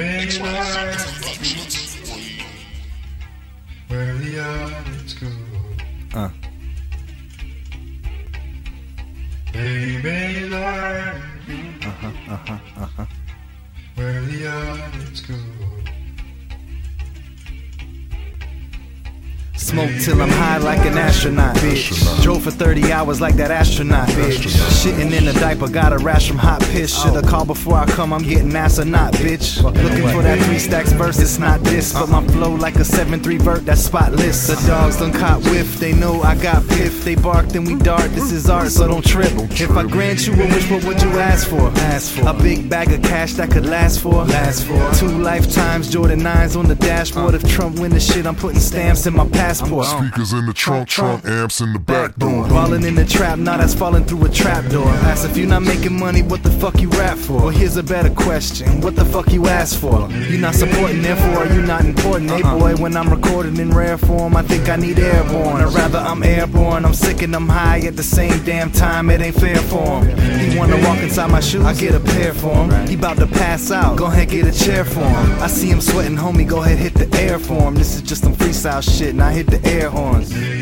Baby, life, where the others go. Uh. Baby, Uh-huh, uh-huh, uh-huh. where the others go. Smoke till I'm high like an astronaut, bitch. Drove for 30 hours like that astronaut, bitch. Shitting in a diaper, got a rash from hot piss. Oh. Shoulda called before I come, I'm getting ass or not, bitch. Looking for that three stacks verse, it's not this. But my uh-uh. flow like a 7-3 vert, that's spotless. The uh-huh. dogs done caught whiff, they know I got piff. They bark, then we dart, this is art, so don't trip. If I grant you a wish, what would you ask for? Ask for a big bag of cash that could last for. Last for two lifetimes, Jordan 9s on the dashboard. Uh. If Trump win the shit, I'm putting stamps in my passport. Speakers in the trunk, trunk, amps in the back door. Ballin' in the trap, now that's falling through a trap door. Ask if you're not making money, what the fuck you rap for? Well, here's a better question, what the fuck you ask for? You're not supporting, therefore are you not important? Hey uh-huh. boy, when I'm recording in rare form, I think I need airborne. Or rather, I'm airborne, I'm sick and I'm high at the same damn time, it ain't fair for him. He wanna walk inside my shoes, I get a pair for him. He about to pass out, go ahead, get a chair for him. I see him sweating, homie, go ahead, hit the air for him. This is just some freestyle shit, now hit the air horns.